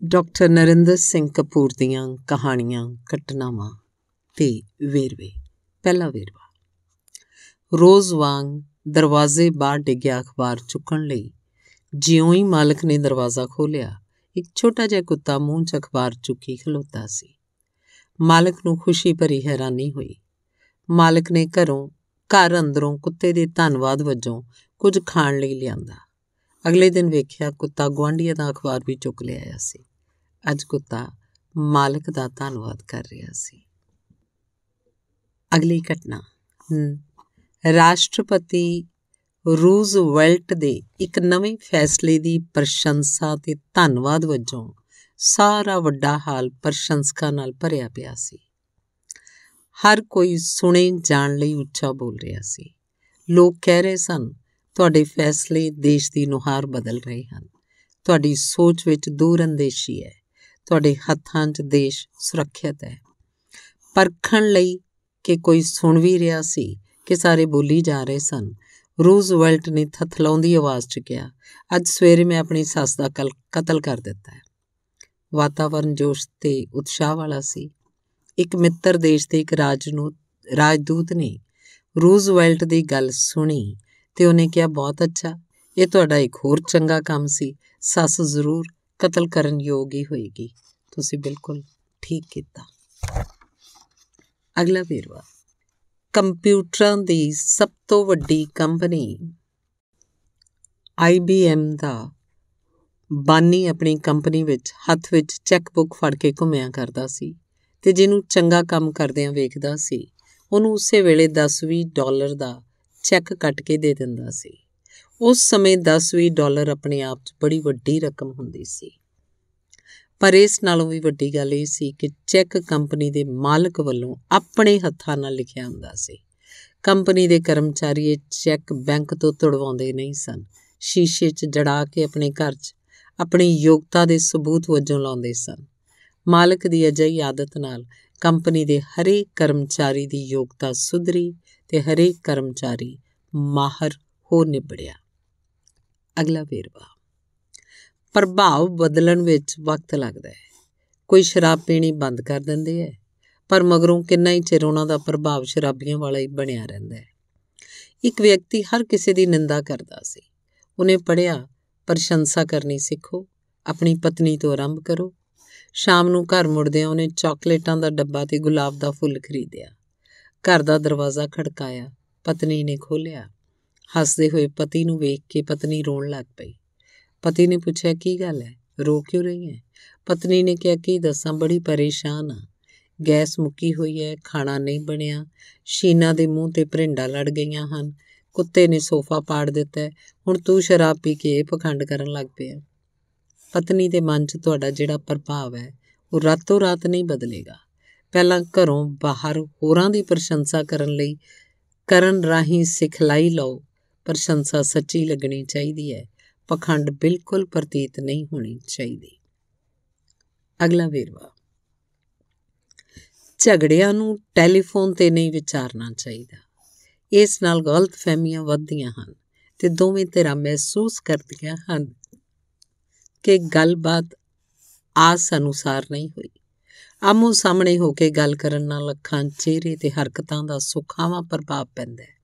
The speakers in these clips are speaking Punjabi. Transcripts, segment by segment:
ਡਾਕਟਰ ਨਰਿੰਦਰ ਸਿੰਘ ਕਪੂਰ ਦੀਆਂ ਕਹਾਣੀਆਂ, ਘਟਨਾਵਾਂ ਤੇ ਵੇਰਵੇ। ਪਹਿਲਾ ਵੇਰਵਾ। ਰੋਜ਼ ਵਾਂਗ ਦਰਵਾਜ਼ੇ ਬਾਹਰ ਡਿੱਗਿਆ ਅਖਬਾਰ ਚੁੱਕਣ ਲਈ ਜਿਉਂ ਹੀ ਮਾਲਕ ਨੇ ਦਰਵਾਜ਼ਾ ਖੋਲ੍ਹਿਆ, ਇੱਕ ਛੋਟਾ ਜਿਹਾ ਕੁੱਤਾ ਮੂੰਹ 'ਚ ਅਖਬਾਰ ਚੁੱਕੀ ਖਲੋਤਾ ਸੀ। ਮਾਲਕ ਨੂੰ ਖੁਸ਼ੀ ਭਰੀ ਹੈਰਾਨੀ ਹੋਈ। ਮਾਲਕ ਨੇ ਘਰੋਂ, ਘਰ ਅੰਦਰੋਂ ਕੁੱਤੇ ਦੇ ਧੰਨਵਾਦ ਵਜੋਂ ਕੁਝ ਖਾਣ ਲਈ ਲਿਆਂਦਾ। ਅਗਲੇ ਦਿਨ ਵੇਖਿਆ ਕੁੱਤਾ ਗੁਆਂਢੀਆਂ ਦਾ ਅਖਬਾਰ ਵੀ ਚੁੱਕ ਲਿਆਇਆ ਸੀ। ਅੱਜ ਕੁੱਤਾ ਮਾਲਕ ਦਾ ਧੰਨਵਾਦ ਕਰ ਰਿਹਾ ਸੀ। ਅਗਲੀ ਘਟਨਾ। ਰਾਸ਼ਟਰਪਤੀ ਰੂਜ਼ਵੈਲਟ ਦੇ ਇੱਕ ਨਵੇਂ ਫੈਸਲੇ ਦੀ ਪ੍ਰਸ਼ੰਸਾ ਤੇ ਧੰਨਵਾਦ ਵਜੋਂ ਸਾਰਾ ਵੱਡਾ ਹਾਲ ਪ੍ਰਸ਼ੰਸਕਾਂ ਨਾਲ ਭਰਿਆ ਪਿਆ ਸੀ। ਹਰ ਕੋਈ ਸੁਣੇ ਜਾਣ ਲਈ ਉੱਚਾ ਬੋਲ ਰਿਹਾ ਸੀ। ਲੋਕ ਕਹਿ ਰਹੇ ਸਨ ਤੁਹਾਡੇ ਫੈਸਲੇ ਦੇਸ਼ ਦੀ ਨੁਹਾਰ ਬਦਲ ਰਹੇ ਹਨ। ਤੁਹਾਡੀ ਸੋਚ ਵਿੱਚ ਦੂਰ ਅੰਦੇਸ਼ੀ ਹੈ। ਤੁਹਾਡੇ ਹੱਥਾਂ 'ਚ ਦੇਸ਼ ਸੁਰੱਖਿਅਤ ਹੈ। ਪਰਖਣ ਲਈ ਕਿ ਕੋਈ ਸੁਣ ਵੀ ਰਿਹਾ ਸੀ ਕਿ ਸਾਰੇ ਬੋਲੀ ਜਾ ਰਹੇ ਸਨ, ਰੂਜ਼ਵੈਲਟ ਨੇ ਥਥਲਾਉਂਦੀ ਆਵਾਜ਼ 'ਚ ਕਿਹਾ, ਅੱਜ ਸਵੇਰੇ ਮੈਂ ਆਪਣੀ ਸੱਸ ਦਾ ਕਤਲ ਕਰ ਦਿੱਤਾ ਹੈ। ਵਾਤਾਵਰਣ ਜੋਸ਼ ਤੇ ਉਤਸ਼ਾਹ ਵਾਲਾ ਸੀ। ਇੱਕ ਮਿੱਤਰ ਦੇਸ਼ ਦੇ ਇੱਕ ਰਾਜ ਨੂੰ, ਰਾਜਦੂਤ ਨੇ ਰੂਜ਼ਵੈਲਟ ਦੀ ਗੱਲ ਸੁਣੀ ਤੇ ਉਹਨੇ ਕਿਹਾ, ਬਹੁਤ ਅੱਛਾ। ਇਹ ਤੁਹਾਡਾ ਇੱਕ ਹੋਰ ਚੰਗਾ ਕੰਮ ਸੀ। ਸੱਸ ਜ਼ਰੂਰ ਕਤਲ ਕਰਨ ਯੋਗ ਹੀ ਹੋਏਗੀ। ਤੁਸੀਂ ਬਿਲਕੁਲ ਠੀਕ ਕੀਤਾ। ਅਗਲਾ ਵੇਰਵਾ। ਕੰਪਿਊਟਰਾਂ ਦੀ ਸਭ ਤੋਂ ਵੱਡੀ ਕੰਪਨੀ IBM ਦਾ ਬਾਨੀ ਆਪਣੀ ਕੰਪਨੀ ਵਿੱਚ ਹੱਥ ਵਿੱਚ ਚੈੱਕ ਬੁੱਕ ਫੜ ਕੇ ਘੁੰਮਿਆ ਕਰਦਾ ਸੀ ਤੇ ਜਿਹਨੂੰ ਚੰਗਾ ਕੰਮ ਕਰਦਿਆਂ ਵੇਖਦਾ ਸੀ, ਉਹਨੂੰ ਉਸੇ ਵੇਲੇ 10-20 ਡਾਲਰ ਦਾ ਚੈੱਕ ਕੱਟ ਕੇ ਦੇ ਦਿੰਦਾ ਸੀ। ਉਸ ਸਮੇਂ 10-20 ਡਾਲਰ ਆਪਣੇ ਆਪ 'ਚ ਬੜੀ ਵੱਡੀ ਰਕਮ ਹੁੰਦੀ ਸੀ। ਪਰ ਇਸ ਨਾਲੋਂ ਵੀ ਵੱਡੀ ਗੱਲ ਇਹ ਸੀ ਕਿ ਚੈੱਕ ਕੰਪਨੀ ਦੇ ਮਾਲਕ ਵੱਲੋਂ ਆਪਣੇ ਹੱਥਾਂ ਨਾਲ ਲਿਖਿਆ ਹੁੰਦਾ ਸੀ। ਕੰਪਨੀ ਦੇ ਕਰਮਚਾਰੀ ਇਹ ਚੈੱਕ ਬੈਂਕ ਤੋਂ ਤੁੜਵਾਉਂਦੇ ਨਹੀਂ ਸਨ। ਸ਼ੀਸ਼ੇ 'ਚ ਜੜਾ ਕੇ ਆਪਣੇ ਘਰ 'ਚ ਆਪਣੀ ਯੋਗਤਾ ਦੇ ਸਬੂਤ ਵਜੋਂ ਲਾਉਂਦੇ ਸਨ। ਮਾਲਕ ਦੀ ਅਜਿਹੀ ਆਦਤ ਨਾਲ ਕੰਪਨੀ ਦੇ ਹਰੇਕ ਕਰਮਚਾਰੀ ਦੀ ਯੋਗਤਾ ਸੁਧਰੀ ਤੇ ਹਰੇਕ ਕਰਮਚਾਰੀ ਮਾਹਰ ਹੋ ਨਿਬੜਿਆ। ਅਗਲਾ ਵੇਰਵਾ। ਪ੍ਰਭਾਵ ਬਦਲਣ ਵਿੱਚ ਵਕਤ ਲੱਗਦਾ ਹੈ। ਕੋਈ ਸ਼ਰਾਬ ਪੀਣੀ ਬੰਦ ਕਰ ਦਿੰਦੇ ਹੈ, ਪਰ ਮਗਰੋਂ ਕਿੰਨਾ ਹੀ ਚਿਰ ਉਹਨਾਂ ਦਾ ਪ੍ਰਭਾਵ ਸ਼ਰਾਬੀਆਂ ਵਾਲਾ ਹੀ ਬਣਿਆ ਰਹਿੰਦਾ ਹੈ। ਇੱਕ ਵਿਅਕਤੀ ਹਰ ਕਿਸੇ ਦੀ ਨਿੰਦਾ ਕਰਦਾ ਸੀ। ਉਹਨੇ ਪੜਿਆ ਪ੍ਰਸ਼ੰਸਾ ਕਰਨੀ ਸਿੱਖੋ, ਆਪਣੀ ਪਤਨੀ ਤੋਂ ਆਰੰਭ ਕਰੋ। ਸ਼ਾਮ ਨੂੰ ਘਰ ਮੁੜਦਿਆਂ ਉਹਨੇ ਚਾਕਲੇਟਾਂ ਦਾ ਡੱਬਾ ਤੇ ਗੁਲਾਬ ਦਾ ਫੁੱਲ ਖਰੀਦਿਆ। ਘਰ ਦਾ ਦਰਵਾਜ਼ਾ ਖੜਕਾਇਆ, ਪਤਨੀ ਨੇ ਖੋਲ੍ਹਿਆ। ਹੱਸਦੇ ਹੋਏ ਪਤੀ ਨੂੰ ਵੇਖ ਕੇ ਪਤਨੀ ਰੋਣ ਲੱਗ ਪਈ। ਪਤੀ ਨੇ ਪੁੱਛਿਆ, ਕੀ ਗੱਲ ਹੈ ਰੋ ਕਿਉਂ ਰਹੀ ਹੈ ਪਤਨੀ ਨੇ ਕਿਹਾ, ਕੀ ਦੱਸਾਂ, ਬੜੀ ਪਰੇਸ਼ਾਨ ਆ। ਗੈਸ ਮੁੱਕੀ ਹੋਈ ਹੈ ਖਾਣਾ ਨਹੀਂ ਬਣਿਆ। ਸ਼ੀਨਾ ਦੇ ਮੂੰਹ ਤੇ ਭਰਿੰਡਾ ਲੜ ਗਈਆਂ ਹਨ। ਕੁੱਤੇ ਨੇ ਸੋਫਾ ਪਾੜ ਦਿੱਤਾ। ਹੁਣ ਤੂੰ ਸ਼ਰਾਬ ਪੀ ਕੇ ਇਹ ਪਖੰਡ ਕਰਨ ਲੱਗ ਪਿਆ। ਪਤਨੀ ਦੇ ਮਨ 'ਚ ਤੁਹਾਡਾ ਜਿਹੜਾ ਪ੍ਰਭਾਵ ਹੈ ਉਹ ਰਾਤੋਂ ਰਾਤ ਨਹੀਂ ਬਦਲੇਗਾ। ਪਹਿਲਾਂ ਘਰੋਂ ਬਾਹਰ ਹੋਰਾਂ ਦੀ ਪ੍ਰਸ਼ੰਸਾ ਕਰਨ ਲਈ, ਕਰਨ ਰਾਹੀਂ ਸਿਖਲਾਈ ਲਓ। ਪ੍ਰਸ਼ੰਸਾ ਸੱਚੀ ਲੱਗਣੀ ਚਾਹੀਦੀ ਹੈ। ਪਖੰਡ ਬਿਲਕੁਲ ਪ੍ਰਤੀਤ ਨਹੀਂ ਹੋਣੀ ਚਾਹੀਦੀ। ਅਗਲਾ ਵੇਰਵਾ। ਝਗੜਿਆਂ ਨੂੰ ਟੈਲੀਫੋਨ ਤੇ ਨਹੀਂ ਵਿਚਾਰਨਾ ਚਾਹੀਦਾ। ਇਸ ਨਾਲ ਗਲਤ ਫਹਿਮੀਆਂ ਵੱਧਦੀਆਂ ਹਨ ਤੇ ਦੋਵੇਂ ਤਰ੍ਹਾਂ ਮਹਿਸੂਸ ਕਰਦੀਆਂ ਹਨ ਕਿ ਗੱਲਬਾਤ ਆਸ ਅਨੁਸਾਰ ਨਹੀਂ ਹੋਈ। ਆਮੋ ਸਾਹਮਣੇ ਹੋ ਕੇ ਗੱਲ ਕਰਨ ਨਾਲ ਅੱਖਾਂ, ਚਿਹਰੇ ਤੇ ਹਰਕਤਾਂ ਦਾ ਸੁਖਾਵਾਂ ਪ੍ਰਭਾਵ ਪੈਂਦਾ ਹੈ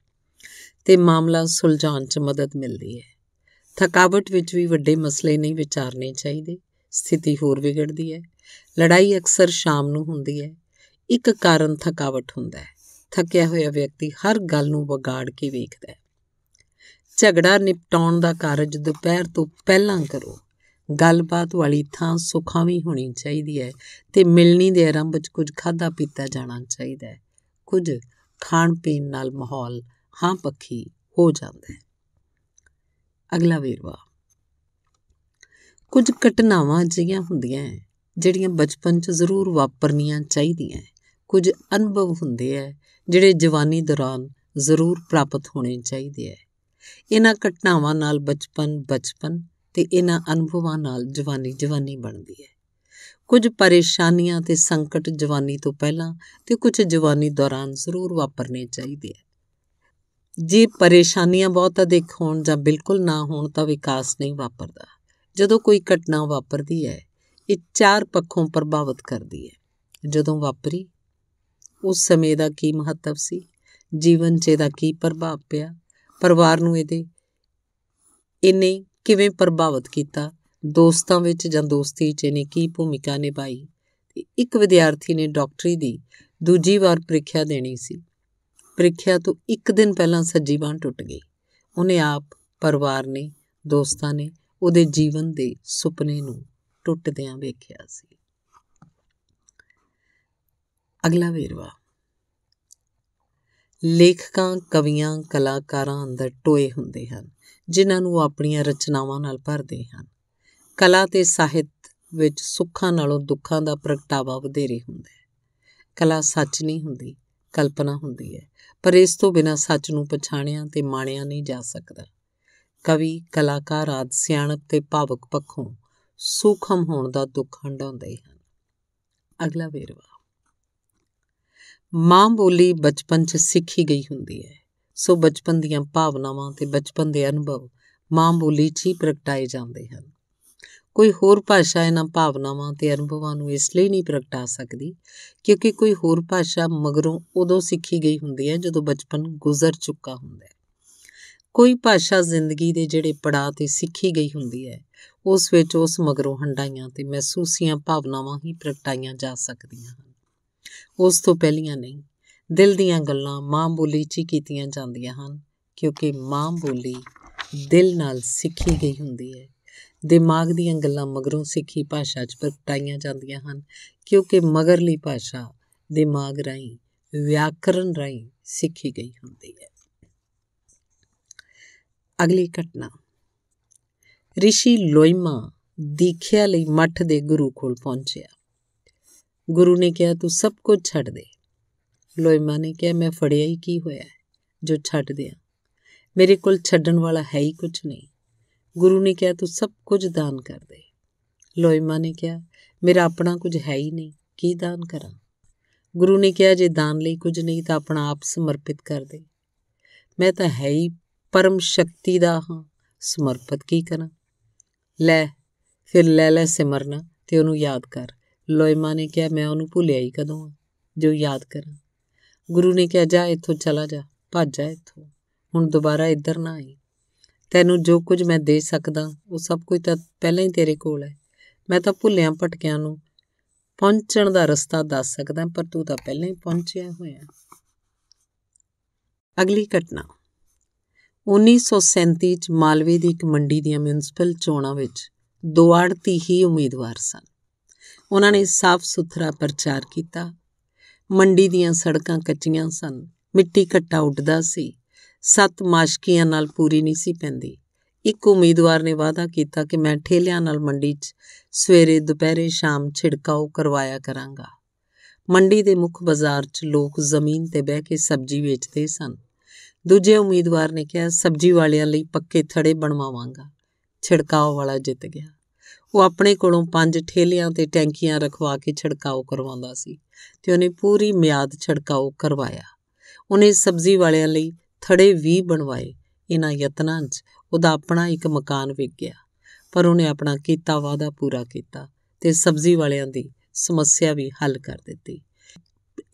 ਤੇ ਮਾਮਲਾ ਸੁਲਝਾਉਣ 'ਚ ਮਦਦ ਮਿਲਦੀ ਹੈ। ਥਕਾਵਟ ਵਿੱਚ ਵੀ ਵੱਡੇ ਮਸਲੇ ਨਹੀਂ ਵਿਚਾਰਨੇ ਚਾਹੀਦੇ, ਸਥਿਤੀ ਹੋਰ ਵਿਗੜਦੀ ਹੈ। ਲੜਾਈ ਅਕਸਰ ਸ਼ਾਮ ਨੂੰ ਹੁੰਦੀ ਹੈ। ਇੱਕ ਕਾਰਨ ਥਕਾਵਟ ਹੁੰਦਾ ਹੈ। ਥੱਕਿਆ ਹੋਇਆ ਵਿਅਕਤੀ ਹਰ ਗੱਲ ਨੂੰ ਵਿਗਾੜ ਕੇ ਵੇਖਦਾ ਹੈ। ਝਗੜਾ ਨਿਪਟਾਉਣ ਦਾ ਕਾਰਜ ਦੁਪਹਿਰ ਤੋਂ ਪਹਿਲਾਂ ਕਰੋ। ਗੱਲਬਾਤ ਵਾਲੀ ਥਾਂ ਸੁਖਾਵੀਂ ਹੋਣੀ ਚਾਹੀਦੀ ਹੈ ਤੇ ਮਿਲਣੀ ਦੇ ਆਰੰਭ ਵਿੱਚ ਕੁਝ ਖਾਦਾ ਪੀਤਾ ਜਾਣਾ ਚਾਹੀਦਾ ਹੈ। ਕੁਝ ਖਾਣ ਪੀਣ ਨਾਲ ਮਾਹੌਲ ਹਾਂ ਪੱਖੀ ਹੋ ਜਾਂਦਾ ਹੈ। ਅਗਲਾ ਵੇਰਵਾ। ਕੁਝ ਘਟਨਾਵਾਂ ਜਿਹੀਆਂ ਹੁੰਦੀਆਂ ਜਿਹੜੀਆਂ ਬਚਪਨ 'ਚ ਜ਼ਰੂਰ ਵਾਪਰਨੀਆਂ ਚਾਹੀਦੀਆਂ ਕੁਝ ਅਨੁਭਵ ਹੁੰਦੇ ਆ ਜਿਹੜੇ ਜਵਾਨੀ ਦੌਰਾਨ ਜ਼ਰੂਰ ਪ੍ਰਾਪਤ ਹੋਣੇ ਚਾਹੀਦੇ ਆ ਇਹਨਾਂ ਘਟਨਾਵਾਂ ਨਾਲ ਬਚਪਨ ਬਚਪਨ ਤੇ ਇਹਨਾਂ ਅਨੁਭਵਾਂ ਨਾਲ ਜਵਾਨੀ ਜਵਾਨੀ ਬਣਦੀ ਹੈ। ਕੁਝ ਪਰੇਸ਼ਾਨੀਆਂ ਤੇ ਸੰਕਟ ਜਵਾਨੀ ਤੋਂ ਪਹਿਲਾਂ ਤੇ ਕੁਝ ਜਵਾਨੀ ਦੌਰਾਨ ਜ਼ਰੂਰ ਵਾਪਰਨੇ ਚਾਹੀਦੇ ਹੈ। ਜੇ ਪਰੇਸ਼ਾਨੀਆਂ ਬਹੁਤ ਅਧਿਕ ਹੋਣ ਜਾਂ ਬਿਲਕੁਲ ਨਾ ਹੋਣ ਤਾਂ ਵਿਕਾਸ ਨਹੀਂ ਵਾਪਰਦਾ। ਜਦੋਂ ਕੋਈ ਘਟਨਾ ਵਾਪਰਦੀ ਹੈ, ਇਹ ਚਾਰ ਪੱਖੋਂ ਪ੍ਰਭਾਵਿਤ ਕਰਦੀ ਹੈ। ਜਦੋਂ ਵਾਪਰੀ, ਉਸ ਸਮੇਂ ਦਾ ਕੀ ਮਹੱਤਵ ਸੀ? ਜੀਵਨ 'ਚ ਇਹਦਾ ਕੀ ਪ੍ਰਭਾਵ ਪਿਆ? ਪਰਿਵਾਰ ਨੂੰ ਇਹਦੇ, ਇਹਨੇ ਕਿਵੇਂ ਪ੍ਰਭਾਵਿਤ ਕੀਤਾ? ਦੋਸਤਾਂ ਵਿੱਚ ਜਾਂ ਦੋਸਤੀ 'ਚ ਇਹਨੇ ਕੀ ਭੂਮਿਕਾ ਨਿਭਾਈ? ਇੱਕ ਵਿਦਿਆਰਥੀ ਨੇ ਡਾਕਟਰੀ ਦੀ ਦੂਜੀ ਵਾਰ ਪ੍ਰੀਖਿਆ ਦੇਣੀ ਸੀ। ਪ੍ਰੀਖਿਆ ਤੋਂ ਇੱਕ ਦਿਨ ਪਹਿਲਾਂ ਸੱਜੀ ਬਾਂਹ ਟੁੱਟ ਗਈ। ਉਹਨੇ ਆਪ, ਪਰਿਵਾਰ ਨੇ, ਦੋਸਤਾਂ ਨੇ ਉਹਦੇ ਜੀਵਨ ਦੇ ਸੁਪਨੇ ਨੂੰ ਟੁੱਟਦਿਆਂ ਵੇਖਿਆ ਸੀ। ਅਗਲਾ ਵੇਰਵਾ। ਲੇਖਕਾਂ, ਕਵੀਆਂ, ਕਲਾਕਾਰਾਂ ਅੰਦਰ ਟੋਏ ਹੁੰਦੇ ਹਨ, ਜਿਨ੍ਹਾਂ ਨੂੰ ਆਪਣੀਆਂ ਰਚਨਾਵਾਂ ਨਾਲ ਭਰਦੇ ਹਨ। ਕਲਾ ਤੇ ਸਾਹਿਤ ਵਿੱਚ ਸੁੱਖਾਂ ਨਾਲੋਂ ਦੁੱਖਾਂ ਦਾ ਪ੍ਰਗਟਾਵਾ ਵਧੇਰੇ ਹੁੰਦਾ ਹੈ। ਕਲਾ ਸੱਚ ਨਹੀਂ ਹੁੰਦੀ, ਕਲਪਨਾ ਹੁੰਦੀ ਹੈ, ਪਰ ਇਸ ਤੋਂ ਬਿਨਾ ਸੱਚ ਨੂੰ ਪਛਾਣਿਆ ਤੇ ਮਾਣਿਆ ਨਹੀਂ ਜਾ ਸਕਦਾ। ਕਵੀ, ਕਲਾਕਾਰ ਆਦ ਸਿਆਣਪ ਤੇ ਭਾਵਕ ਪੱਖੋਂ ਸੂਖਮ ਹੋਣ ਦਾ ਦੁੱਖ ਹੰਡਾਉਂਦੇ ਹਨ। ਅਗਲਾ ਵੇਰਵਾ। ਮਾਂ ਬੋਲੀ ਬਚਪਨ 'ਚ ਸਿੱਖੀ ਗਈ ਹੁੰਦੀ ਹੈ। ਸੋ ਬਚਪਨ ਦੀਆਂ ਭਾਵਨਾਵਾਂ ਤੇ ਬਚਪਨ ਦੇ ਅਨੁਭਵ ਮਾਂ ਬੋਲੀ 'ਚ ਹੀ ਪ੍ਰਗਟਾਏ ਜਾਂਦੇ ਹਨ। ਕੋਈ ਹੋਰ ਭਾਸ਼ਾ ਇਹਨਾਂ ਭਾਵਨਾਵਾਂ ਤੇ ਅਨੁਭਵਾਂ ਨੂੰ ਇਸ ਲਈ ਨਹੀਂ ਪ੍ਰਗਟਾ ਸਕਦੀ ਕਿਉਂਕਿ ਕੋਈ ਹੋਰ ਭਾਸ਼ਾ ਮਗਰੋਂ ਉਦੋਂ ਸਿੱਖੀ ਗਈ ਹੁੰਦੀ ਹੈ ਜਦੋਂ ਬਚਪਨ ਗੁਜ਼ਰ ਚੁੱਕਾ ਹੁੰਦਾ ਹੈ। ਕੋਈ ਭਾਸ਼ਾ ਜ਼ਿੰਦਗੀ ਦੇ ਜਿਹੜੇ ਪੜਾਅ ਤੇ ਸਿੱਖੀ ਗਈ ਹੁੰਦੀ ਹੈ, ਉਸ ਵਿੱਚ ਉਸ ਮਗਰੋਂ ਹੰਡਾਈਆਂ ਤੇ ਮਹਿਸੂਸੀਆਂ ਭਾਵਨਾਵਾਂ ਹੀ ਪ੍ਰਗਟਾਈਆਂ ਜਾ ਸਕਦੀਆਂ ਹਨ। ਉਸ ਤੋਂ ਪਹਿਲੀਆਂ ਨਹੀਂ, ਦਿਲ ਦੀਆਂ ਗੱਲਾਂ ਮਾਂ ਬੋਲੀ 'ਚ ਹੀ ਕੀਤੀਆਂ ਜਾਂਦੀਆਂ ਹਨ, ਕਿਉਂਕਿ ਮਾਂ ਬੋਲੀ ਦਿਲ ਨਾਲ ਸਿੱਖੀ ਗਈ ਹੁੰਦੀ ਹੈ। ਦਿਮਾਗ ਦੀਆਂ ਗੱਲਾਂ ਮਗਰੋਂ ਸਿੱਖੀ ਭਾਸ਼ਾ 'ਚ ਪ੍ਰਗਟਾਈਆਂ ਜਾਂਦੀਆਂ ਹਨ, ਕਿਉਂਕਿ ਮਗਰਲੀ ਭਾਸ਼ਾ ਦਿਮਾਗ ਰਾਹੀਂ ਵਿਆਕਰਣ ਰਾਹੀਂ ਸਿੱਖੀ ਗਈ ਹੁੰਦੀ ਹੈ। ਅਗਲੀ ਘਟਨਾ। ਰਿਸ਼ੀ ਲੋਇਮਾ ਦੀਖਿਆ ਲਈ ਮੱਠ ਦੇ ਗੁਰੂ ਕੋਲ ਪਹੁੰਚਿਆ। ਗੁਰੂ ਨੇ ਕਿਹਾ, ਤੂੰ ਸਭ ਕੁਝ ਛੱਡ ਦੇ। ਲੋਇਮਾ ਨੇ ਕਿਹਾ, ਮੈਂ ਫੜਿਆ ਹੀ ਕੀ ਹੋਇਆ ਜੋ ਛੱਡ ਦਿਆਂ? ਮੇਰੇ ਕੋਲ ਛੱਡਣ ਵਾਲਾ ਹੈ ਹੀ ਕੁਝ ਨਹੀਂ। ਗੁਰੂ ਨੇ ਕਿਹਾ, ਤੂੰ ਸਭ ਕੁਝ ਦਾਨ ਕਰ ਦੇ। ਲੋਇਮਾ ਨੇ ਕਿਹਾ, ਮੇਰਾ ਆਪਣਾ ਕੁਝ ਹੈ ਹੀ ਨਹੀਂ, ਕੀ ਦਾਨ ਕਰਾਂ? ਗੁਰੂ ਨੇ ਕਿਹਾ, ਜੇ ਦਾਨ ਲਈ ਕੁਝ ਨਹੀਂ ਤਾਂ ਆਪਣਾ ਆਪ ਸਮਰਪਿਤ ਕਰ ਦੇ। ਮੈਂ ਤਾਂ ਹੈ ਹੀ ਪਰਮ ਸ਼ਕਤੀ ਦਾ ਹਾਂ, ਸਮਰਪਿਤ ਕੀ ਕਰਾਂ? ਲੈ, ਫਿਰ ਲੈ ਲੈ ਸਿਮਰਨਾ ਤੇ ਉਹਨੂੰ ਯਾਦ ਕਰ। ਲੋਇਮਾ ਨੇ ਕਿਹਾ, ਮੈਂ ਉਹਨੂੰ ਭੁੱਲਿਆ ਹੀ ਕਦੋਂ ਜੋ ਯਾਦ ਕਰਾਂ। ਗੁਰੂ ਨੇ ਕਿਹਾ, ਜਾ ਇੱਥੋਂ ਚਲਾ ਜਾ, ਭੱਜ ਜਾ ਇੱਥੋਂ। ਹੁਣ ਦੁਬਾਰਾ ਇੱਧਰ ਨਾ ਆਈ। ਤੈਨੂੰ ਜੋ ਕੁਝ ਮੈਂ ਦੇ ਸਕਦਾ, ਉਹ ਸਭ ਕੁਝ ਤਾਂ ਪਹਿਲਾਂ ਹੀ ਤੇਰੇ ਕੋਲ ਹੈ। ਮੈਂ ਤਾਂ ਭੁੱਲਿਆਂ ਭਟਕਿਆਂ ਨੂੰ ਪਹੁੰਚਣ ਦਾ ਰਸਤਾ ਦੱਸ ਸਕਦਾ, ਪਰ ਤੂੰ ਤਾਂ ਪਹਿਲਾਂ ਹੀ ਪਹੁੰਚਿਆ ਹੋਇਆ। ਅਗਲੀ ਘਟਨਾ। 1937 ਚ ਮਾਲਵੇ ਦੀ ਇੱਕ ਮੰਡੀ ਦੀਆਂ ਮਿਊਨਿਸਪਲ ਚੋਣਾਂ ਵਿੱਚ ਦੋ ਆੜਤੀ ਹੀ ਉਮੀਦਵਾਰ ਸਨ। ਉਹਨਾਂ ਨੇ ਸਾਫ਼ ਸੁਥਰਾ ਪ੍ਰਚਾਰ ਕੀਤਾ। ਮੰਡੀ ਦੀਆਂ ਸੜਕਾਂ ਕੱਚੀਆਂ ਸਨ। ਮਿੱਟੀ ਘੱਟਾ ਉੱਡਦਾ ਸੀ। ਸੱਤ ਮਾਸ਼ਕੀਆਂ ਨਾਲ ਪੂਰੀ ਨਹੀਂ ਸੀ ਪੈਂਦੀ। ਇੱਕ ਉਮੀਦਵਾਰ ਨੇ ਵਾਅਦਾ ਕੀਤਾ ਕਿ ਮੈਂ ਠੇਲਿਆਂ ਨਾਲ ਮੰਡੀ 'ਚ ਸਵੇਰੇ ਦੁਪਹਿਰੇ ਸ਼ਾਮ ਛਿੜਕਾਓ ਕਰਵਾਇਆ ਕਰਾਂਗਾ। ਮੰਡੀ ਦੇ ਮੁੱਖ ਬਾਜ਼ਾਰ 'ਚ ਲੋਕ ਜ਼ਮੀਨ ਤੇ ਬਹਿ ਕੇ ਸਬਜ਼ੀ ਵੇਚਦੇ ਸਨ। ਦੂਜੇ ਉਮੀਦਵਾਰ ਨੇ ਕਿਹਾ, ਸਬਜ਼ੀ ਵਾਲਿਆਂ ਲਈ ਪੱਕੇ ਥੜੇ ਬਣਵਾਵਾਂਗਾ। ਛਿੜਕਾਓ ਵਾਲਾ ਜਿੱਤ ਗਿਆ। ਉਹ ਆਪਣੇ ਕੋਲੋਂ ਪੰਜ ਠੇਲਿਆਂ ਤੇ ਟੈਂਕੀਆਂ ਰਖਵਾ ਕੇ ਛਿੜਕਾਓ ਕਰਵਾਉਂਦਾ ਸੀ ਤੇ ਉਹਨੇ ਪੂਰੀ ਮਿਆਦ ਛਿੜਕਾਓ ਕਰਵਾਇਆ। ਉਹਨੇ ਸਬਜ਼ੀ ਵਾਲਿਆਂ ਲਈ ਥੜੇ ਵੀ ਬਣਵਾਏ। ਇਹਨਾਂ ਯਤਨਾਂ 'ਚ ਉਹਦਾ ਆਪਣਾ ਇੱਕ ਮਕਾਨ ਵਿਕ ਗਿਆ, ਪਰ ਉਹਨੇ ਆਪਣਾ ਕੀਤਾ ਵਾਅਦਾ ਪੂਰਾ ਕੀਤਾ ਤੇ ਸਬਜ਼ੀ ਵਾਲਿਆਂ ਦੀ ਸਮੱਸਿਆ ਵੀ ਹੱਲ ਕਰ ਦਿੱਤੀ।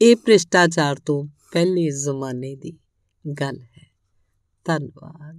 ਇਹ ਭ੍ਰਿਸ਼ਟਾਚਾਰ ਤੋਂ ਪਹਿਲੇ ਜ਼ਮਾਨੇ ਦੀ ਗੱਲ ਹੈ। ਧੰਨਵਾਦ।